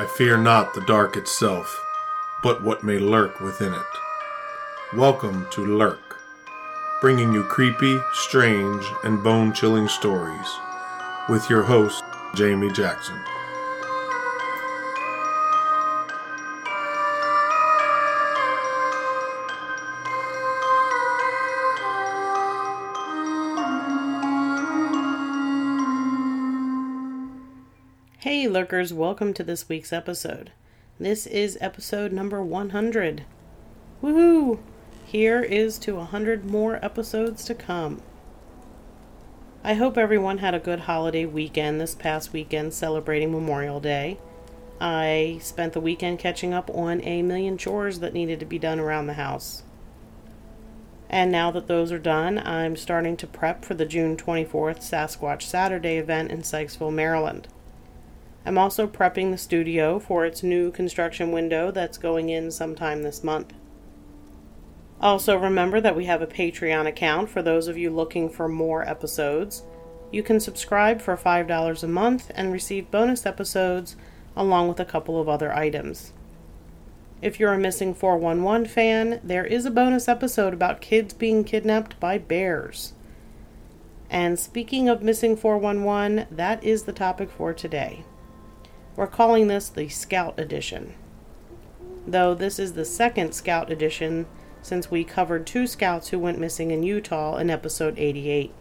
I fear not the dark itself, but what may lurk within it. Welcome to Lurk, bringing you creepy, strange, and bone chilling stories with your host, Jamie Jackson. Lurkers, welcome to this week's episode. This is episode number 100. Woohoo! Here is to 100 more episodes to come. I hope everyone had a good holiday weekend this past weekend celebrating Memorial Day. I spent the weekend catching up on a million chores that needed to be done around the house. And now that those are done, I'm starting to prep for the June 24th Sasquatch Saturday event in Sykesville, Maryland. I'm also prepping the studio for its new construction window that's going in sometime this month. Also, remember that we have a Patreon account for those of you looking for more episodes. You can subscribe for $5 a month and receive bonus episodes along with a couple of other items. If you're a Missing 411 fan, there is a bonus episode about kids being kidnapped by bears. And speaking of Missing 411, that is the topic for today. We're calling this the Scout Edition. Though this is the second Scout Edition since we covered two scouts who went missing in Utah in episode 88.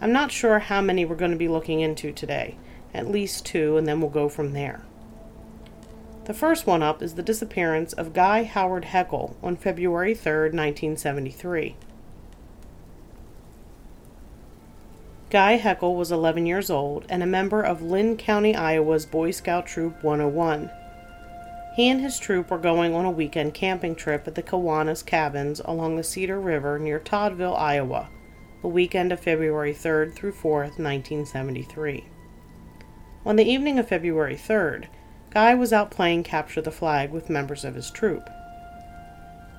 I'm not sure how many we're going to be looking into today, at least two, and then we'll go from there. The first one up is the disappearance of Guy Howard Heckle on February 3, 1973. Guy Heckle was 11 years old and a member of Linn County, Iowa's Boy Scout Troop 101. He and his troop were going on a weekend camping trip at the Kiwanis Cabins along the Cedar River near Toddville, Iowa, the weekend of February 3rd through 4th, 1973. On the evening of February 3rd, Guy was out playing Capture the Flag with members of his troop.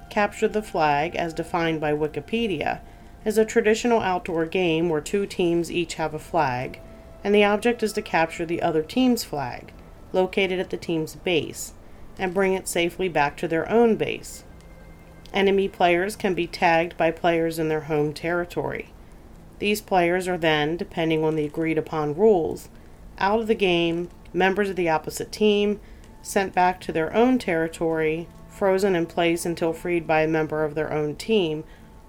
Capture the Flag, as defined by Wikipedia, is a traditional outdoor game where two teams each have a flag, and the object is to capture the other team's flag, located at the team's base, and bring it safely back to their own base. Enemy players can be tagged by players in their home territory. These players are then, depending on the agreed upon rules, out of the game, members of the opposite team, sent back to their own territory, frozen in place until freed by a member of their own team,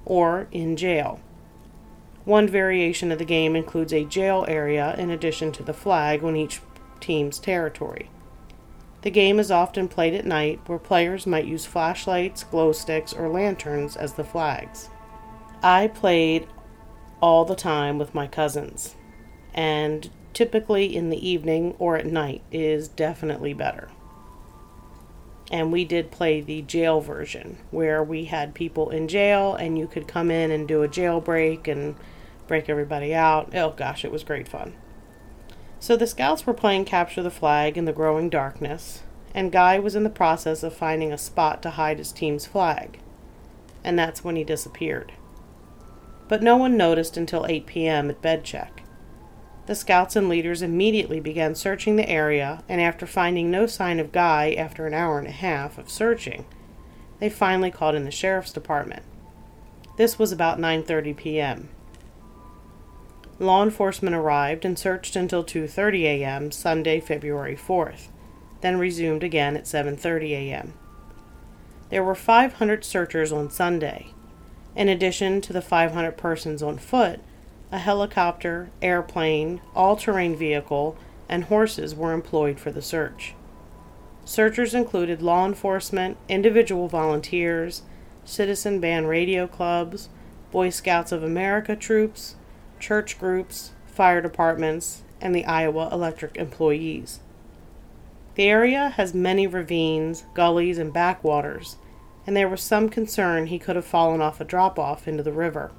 or in jail. One variation of the game includes a jail area in addition to the flag on each team's territory. The game is often played at night where players might use flashlights, glow sticks, or lanterns as the flags. I played all the time with my cousins, and typically in the evening or at night is definitely better and we did play the jail version where we had people in jail and you could come in and do a jailbreak and break everybody out. Oh gosh, it was great fun. So the scouts were playing capture the flag in the growing darkness, and Guy was in the process of finding a spot to hide his team's flag. And that's when he disappeared. But no one noticed until 8 p.m. at bed check. The scouts and leaders immediately began searching the area, and after finding no sign of Guy after an hour and a half of searching, they finally called in the sheriff's department. This was about 9:30 p.m. Law enforcement arrived and searched until 2:30 a.m. Sunday, February 4th, then resumed again at 7:30 a.m. There were 500 searchers on Sunday. In addition to the 500 persons on foot, a helicopter, airplane, all terrain vehicle, and horses were employed for the search. Searchers included law enforcement, individual volunteers, citizen band radio clubs, Boy Scouts of America troops, church groups, fire departments, and the Iowa Electric employees. The area has many ravines, gullies, and backwaters, and there was some concern he could have fallen off a drop off into the river.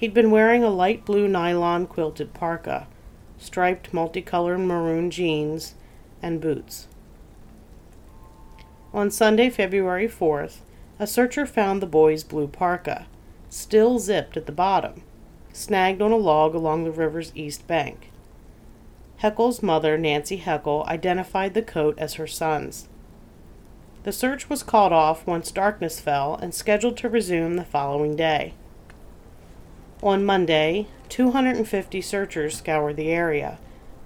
He'd been wearing a light blue nylon quilted parka, striped multicolored maroon jeans, and boots. On Sunday, February 4th, a searcher found the boy's blue parka, still zipped at the bottom, snagged on a log along the river's east bank. Heckle's mother, Nancy Heckle, identified the coat as her son's. The search was called off once darkness fell and scheduled to resume the following day. On Monday, 250 searchers scoured the area,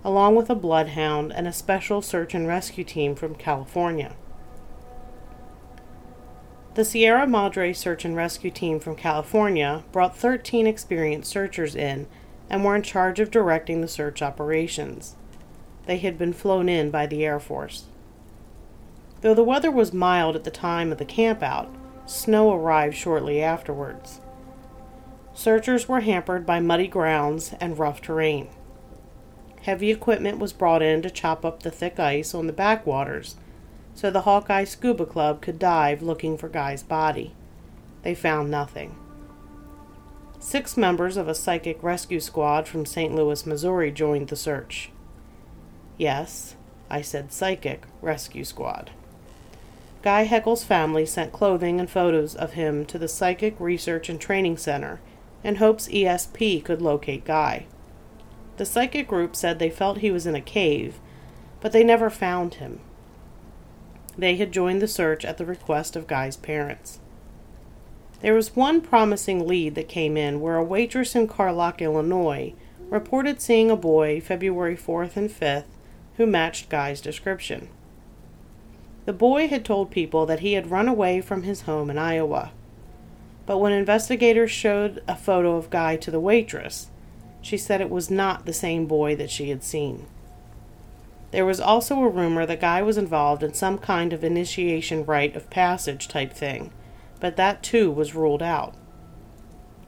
along with a bloodhound and a special search and rescue team from California. The Sierra Madre Search and Rescue Team from California brought 13 experienced searchers in and were in charge of directing the search operations. They had been flown in by the Air Force. Though the weather was mild at the time of the campout, snow arrived shortly afterwards. Searchers were hampered by muddy grounds and rough terrain. Heavy equipment was brought in to chop up the thick ice on the backwaters so the Hawkeye Scuba Club could dive looking for Guy's body. They found nothing. Six members of a psychic rescue squad from St. Louis, Missouri joined the search. Yes, I said psychic rescue squad. Guy Heckle's family sent clothing and photos of him to the Psychic Research and Training Center in hopes ESP could locate Guy. The psychic group said they felt he was in a cave, but they never found him. They had joined the search at the request of Guy's parents. There was one promising lead that came in where a waitress in Carlock, Illinois, reported seeing a boy February 4th and 5th who matched Guy's description. The boy had told people that he had run away from his home in Iowa. But when investigators showed a photo of Guy to the waitress, she said it was not the same boy that she had seen. There was also a rumor that Guy was involved in some kind of initiation rite of passage type thing, but that too was ruled out.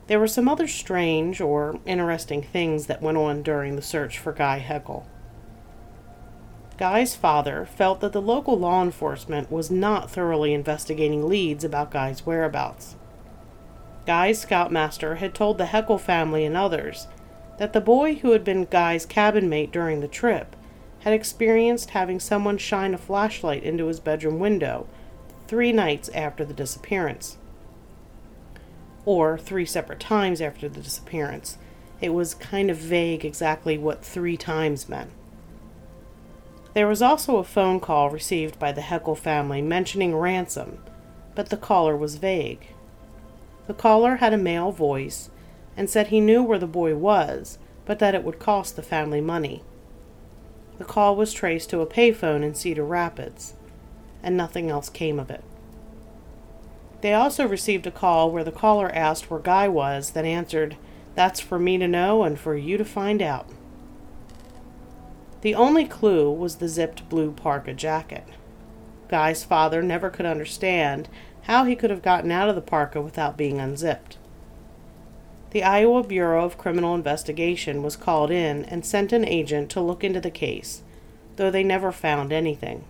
There were some other strange or interesting things that went on during the search for Guy Heckle. Guy's father felt that the local law enforcement was not thoroughly investigating leads about Guy's whereabouts. Guy's scoutmaster had told the Heckle family and others that the boy who had been Guy's cabin mate during the trip had experienced having someone shine a flashlight into his bedroom window three nights after the disappearance. Or three separate times after the disappearance. It was kind of vague exactly what three times meant. There was also a phone call received by the Heckle family mentioning ransom, but the caller was vague. The caller had a male voice and said he knew where the boy was, but that it would cost the family money. The call was traced to a payphone in Cedar Rapids, and nothing else came of it. They also received a call where the caller asked where Guy was, then answered, That's for me to know and for you to find out. The only clue was the zipped blue parka jacket. Guy's father never could understand how he could have gotten out of the parka without being unzipped. The Iowa Bureau of Criminal Investigation was called in and sent an agent to look into the case, though they never found anything.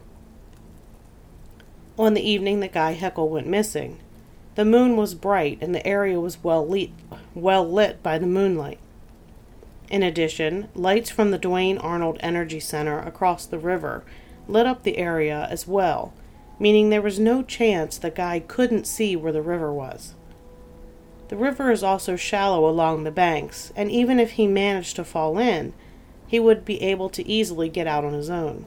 On the evening that Guy Heckle went missing, the moon was bright and the area was well lit, well lit by the moonlight. In addition, lights from the Duane Arnold Energy Center across the river lit up the area as well, meaning there was no chance the guy couldn't see where the river was. The river is also shallow along the banks, and even if he managed to fall in, he would be able to easily get out on his own.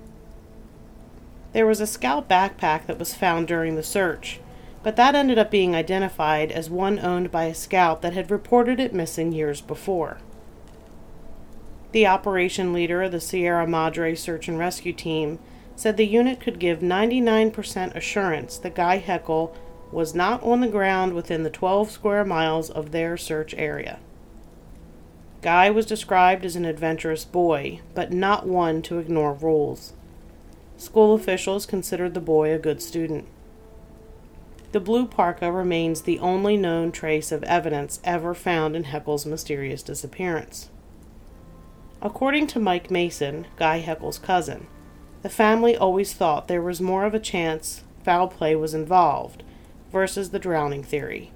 There was a scout backpack that was found during the search, but that ended up being identified as one owned by a scout that had reported it missing years before. The operation leader of the Sierra Madre Search and Rescue Team said the unit could give 99% assurance that Guy Heckle was not on the ground within the 12 square miles of their search area. Guy was described as an adventurous boy, but not one to ignore rules. School officials considered the boy a good student. The blue parka remains the only known trace of evidence ever found in Heckle's mysterious disappearance. According to Mike Mason, Guy Heckle's cousin, the family always thought there was more of a chance foul play was involved versus the drowning theory,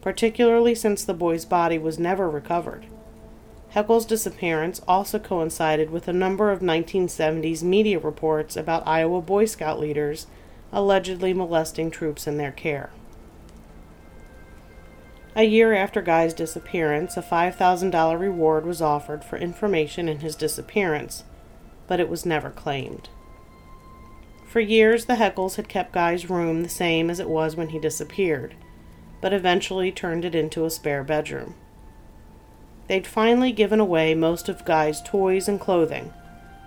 particularly since the boy's body was never recovered. Heckle's disappearance also coincided with a number of 1970s media reports about Iowa Boy Scout leaders allegedly molesting troops in their care. A year after Guy's disappearance, a $5,000 reward was offered for information in his disappearance, but it was never claimed. For years, the Heckles had kept Guy's room the same as it was when he disappeared, but eventually turned it into a spare bedroom. They'd finally given away most of Guy's toys and clothing,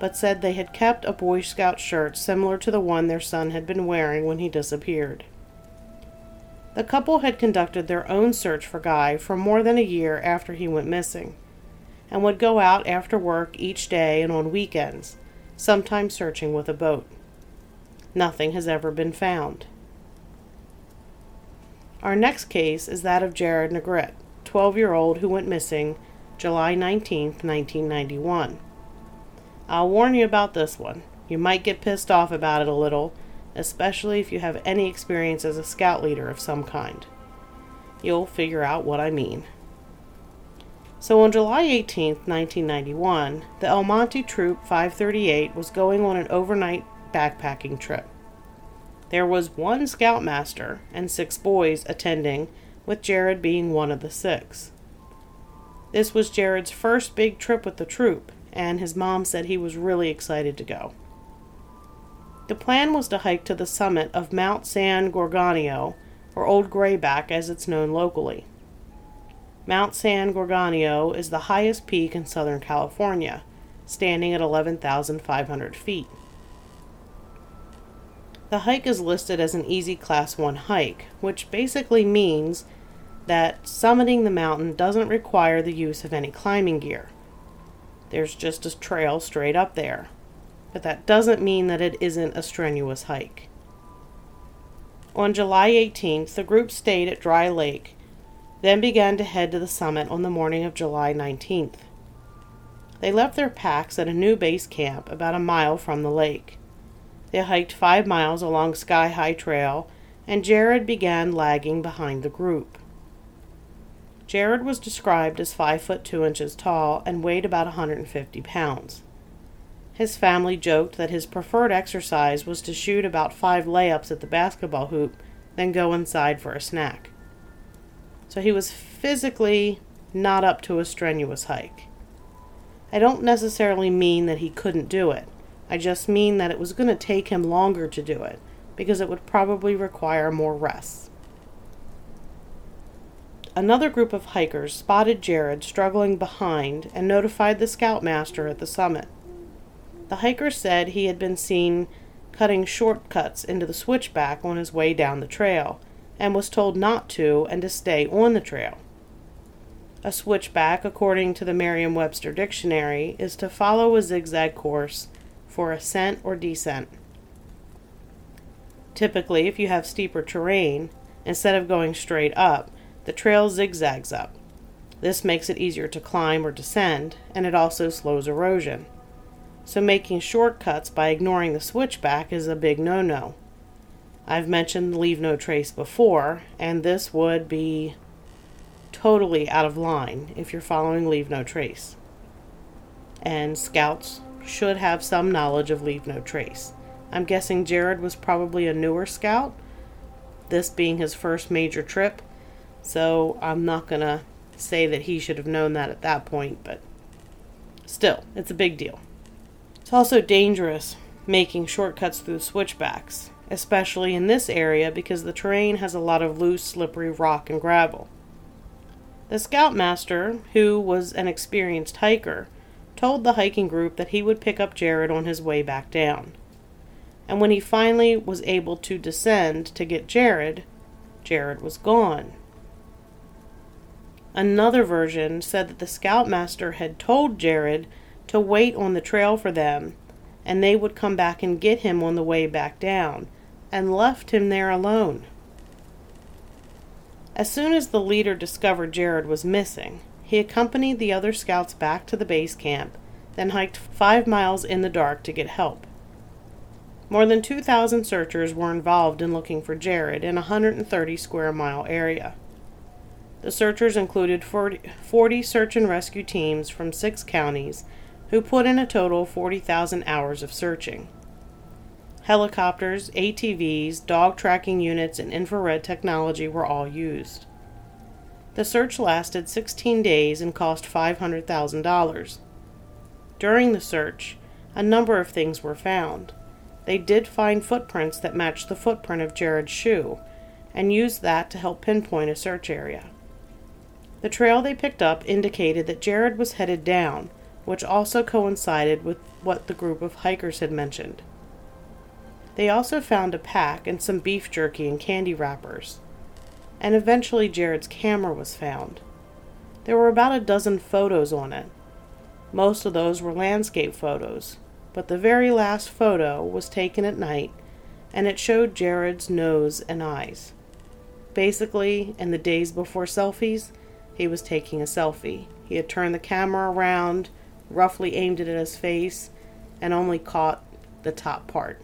but said they had kept a Boy Scout shirt similar to the one their son had been wearing when he disappeared. The couple had conducted their own search for Guy for more than a year after he went missing, and would go out after work each day and on weekends, sometimes searching with a boat. Nothing has ever been found. Our next case is that of Jared Negrete, 12 year old who went missing July 19, 1991. I'll warn you about this one. You might get pissed off about it a little, especially if you have any experience as a scout leader of some kind. You'll figure out what I mean. So on July 18, 1991, the El Monte Troop 538 was going on an overnight backpacking trip. There was one scoutmaster and six boys attending, with Jared being one of the six. This was Jared's first big trip with the troop, and his mom said he was really excited to go. The plan was to hike to the summit of Mount San Gorgonio, or Old Grayback as it's known locally. Mount San Gorgonio is the highest peak in Southern California, standing at 11,500 feet. The hike is listed as an easy class 1 hike, which basically means that summiting the mountain doesn't require the use of any climbing gear. There's just a trail straight up there. But that doesn't mean that it isn't a strenuous hike. On July 18th, the group stayed at Dry Lake, then began to head to the summit on the morning of July 19th. They left their packs at a new base camp about a mile from the lake. They hiked five miles along Sky High Trail, and Jared began lagging behind the group. Jared was described as five foot two inches tall and weighed about 150 pounds. His family joked that his preferred exercise was to shoot about five layups at the basketball hoop, then go inside for a snack. So he was physically not up to a strenuous hike. I don't necessarily mean that he couldn't do it. I just mean that it was going to take him longer to do it, because it would probably require more rest. Another group of hikers spotted Jared struggling behind and notified the scoutmaster at the summit. The hiker said he had been seen cutting shortcuts into the switchback on his way down the trail and was told not to and to stay on the trail. A switchback, according to the Merriam Webster Dictionary, is to follow a zigzag course for ascent or descent. Typically, if you have steeper terrain, instead of going straight up, the trail zigzags up. This makes it easier to climb or descend, and it also slows erosion. So, making shortcuts by ignoring the switchback is a big no no. I've mentioned leave no trace before, and this would be totally out of line if you're following leave no trace. And scouts should have some knowledge of Leave No Trace. I'm guessing Jared was probably a newer scout, this being his first major trip, so I'm not going to say that he should have known that at that point, but still, it's a big deal. It's also dangerous making shortcuts through switchbacks, especially in this area because the terrain has a lot of loose, slippery rock and gravel. The scoutmaster, who was an experienced hiker, told the hiking group that he would pick up Jared on his way back down. And when he finally was able to descend to get Jared, Jared was gone. Another version said that the scoutmaster had told Jared to wait on the trail for them and they would come back and get him on the way back down and left him there alone. As soon as the leader discovered Jared was missing, he accompanied the other scouts back to the base camp, then hiked five miles in the dark to get help. More than 2,000 searchers were involved in looking for Jared in a 130 square mile area. The searchers included 40, 40 search and rescue teams from six counties who put in a total of 40,000 hours of searching. Helicopters, ATVs, dog tracking units, and infrared technology were all used. The search lasted 16 days and cost $500,000. During the search, a number of things were found. They did find footprints that matched the footprint of Jared's shoe and used that to help pinpoint a search area. The trail they picked up indicated that Jared was headed down, which also coincided with what the group of hikers had mentioned. They also found a pack and some beef jerky and candy wrappers. And eventually Jared's camera was found. There were about a dozen photos on it. Most of those were landscape photos, but the very last photo was taken at night and it showed Jared's nose and eyes. Basically, in the days before selfies, he was taking a selfie. He had turned the camera around, roughly aimed it at his face, and only caught the top part.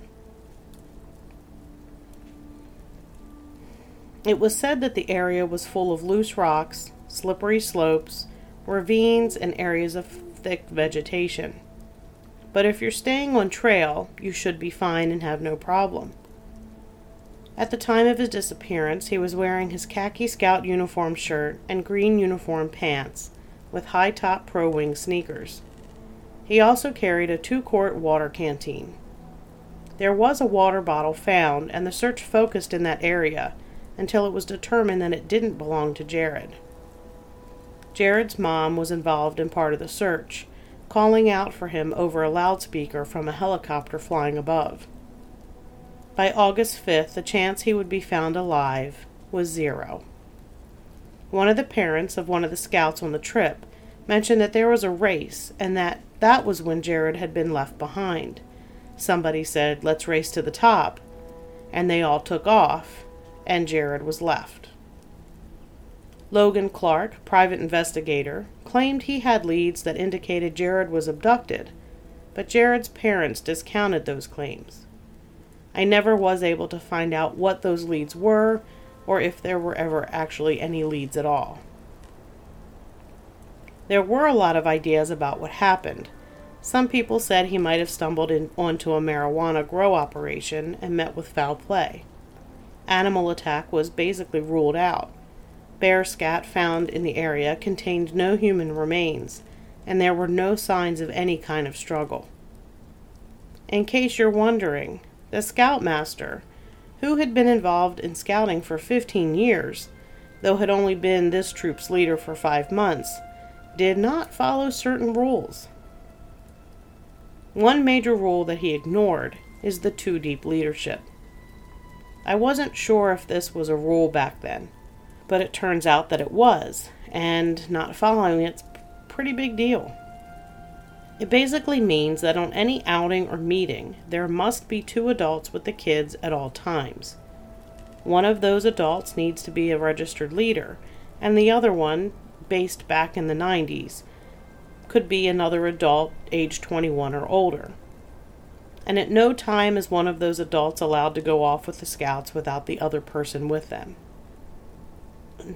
It was said that the area was full of loose rocks, slippery slopes, ravines, and areas of thick vegetation. But if you're staying on trail, you should be fine and have no problem. At the time of his disappearance, he was wearing his khaki scout uniform shirt and green uniform pants with high top pro wing sneakers. He also carried a two quart water canteen. There was a water bottle found, and the search focused in that area until it was determined that it didn't belong to Jared. Jared's mom was involved in part of the search, calling out for him over a loudspeaker from a helicopter flying above. By August 5th, the chance he would be found alive was zero. One of the parents of one of the scouts on the trip mentioned that there was a race and that that was when Jared had been left behind. Somebody said, Let's race to the top. And they all took off, and Jared was left. Logan Clark, private investigator, claimed he had leads that indicated Jared was abducted, but Jared's parents discounted those claims. I never was able to find out what those leads were or if there were ever actually any leads at all. There were a lot of ideas about what happened. Some people said he might have stumbled in, onto a marijuana grow operation and met with foul play. Animal attack was basically ruled out. Bear scat found in the area contained no human remains, and there were no signs of any kind of struggle. In case you're wondering, the scoutmaster, who had been involved in scouting for 15 years, though had only been this troop's leader for five months, did not follow certain rules. One major rule that he ignored is the two deep leadership. I wasn't sure if this was a rule back then, but it turns out that it was, and not following it's pretty big deal. It basically means that on any outing or meeting, there must be two adults with the kids at all times. One of those adults needs to be a registered leader, and the other one, based back in the 90s, could be another adult age 21 or older and at no time is one of those adults allowed to go off with the scouts without the other person with them.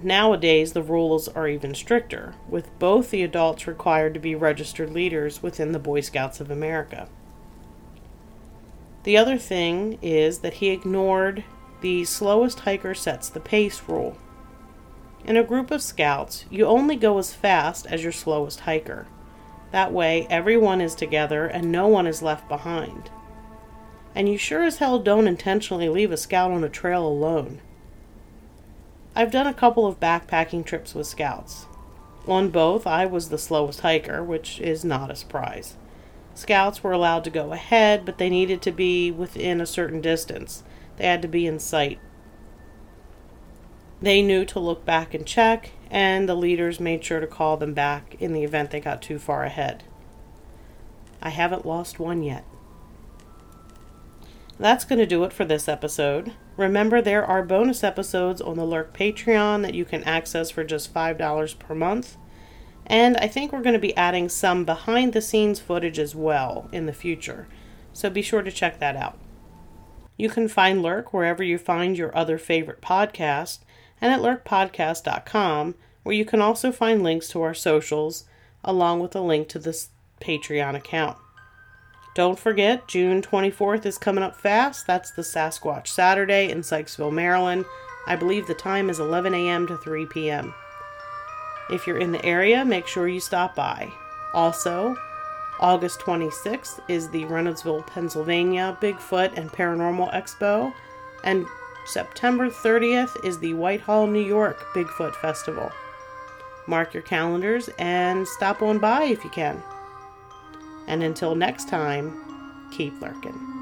Nowadays, the rules are even stricter, with both the adults required to be registered leaders within the Boy Scouts of America. The other thing is that he ignored the slowest hiker sets the pace rule. In a group of scouts, you only go as fast as your slowest hiker. That way, everyone is together and no one is left behind and you sure as hell don't intentionally leave a scout on a trail alone. I've done a couple of backpacking trips with scouts. On both, I was the slowest hiker, which is not a surprise. Scouts were allowed to go ahead, but they needed to be within a certain distance. They had to be in sight. They knew to look back and check, and the leaders made sure to call them back in the event they got too far ahead. I haven't lost one yet. That's going to do it for this episode. Remember, there are bonus episodes on the Lurk Patreon that you can access for just $5 per month. And I think we're going to be adding some behind the scenes footage as well in the future. So be sure to check that out. You can find Lurk wherever you find your other favorite podcast and at lurkpodcast.com, where you can also find links to our socials along with a link to this Patreon account. Don't forget, June 24th is coming up fast. That's the Sasquatch Saturday in Sykesville, Maryland. I believe the time is 11 a.m. to 3 p.m. If you're in the area, make sure you stop by. Also, August 26th is the Reynoldsville, Pennsylvania Bigfoot and Paranormal Expo, and September 30th is the Whitehall, New York Bigfoot Festival. Mark your calendars and stop on by if you can. And until next time, keep lurking.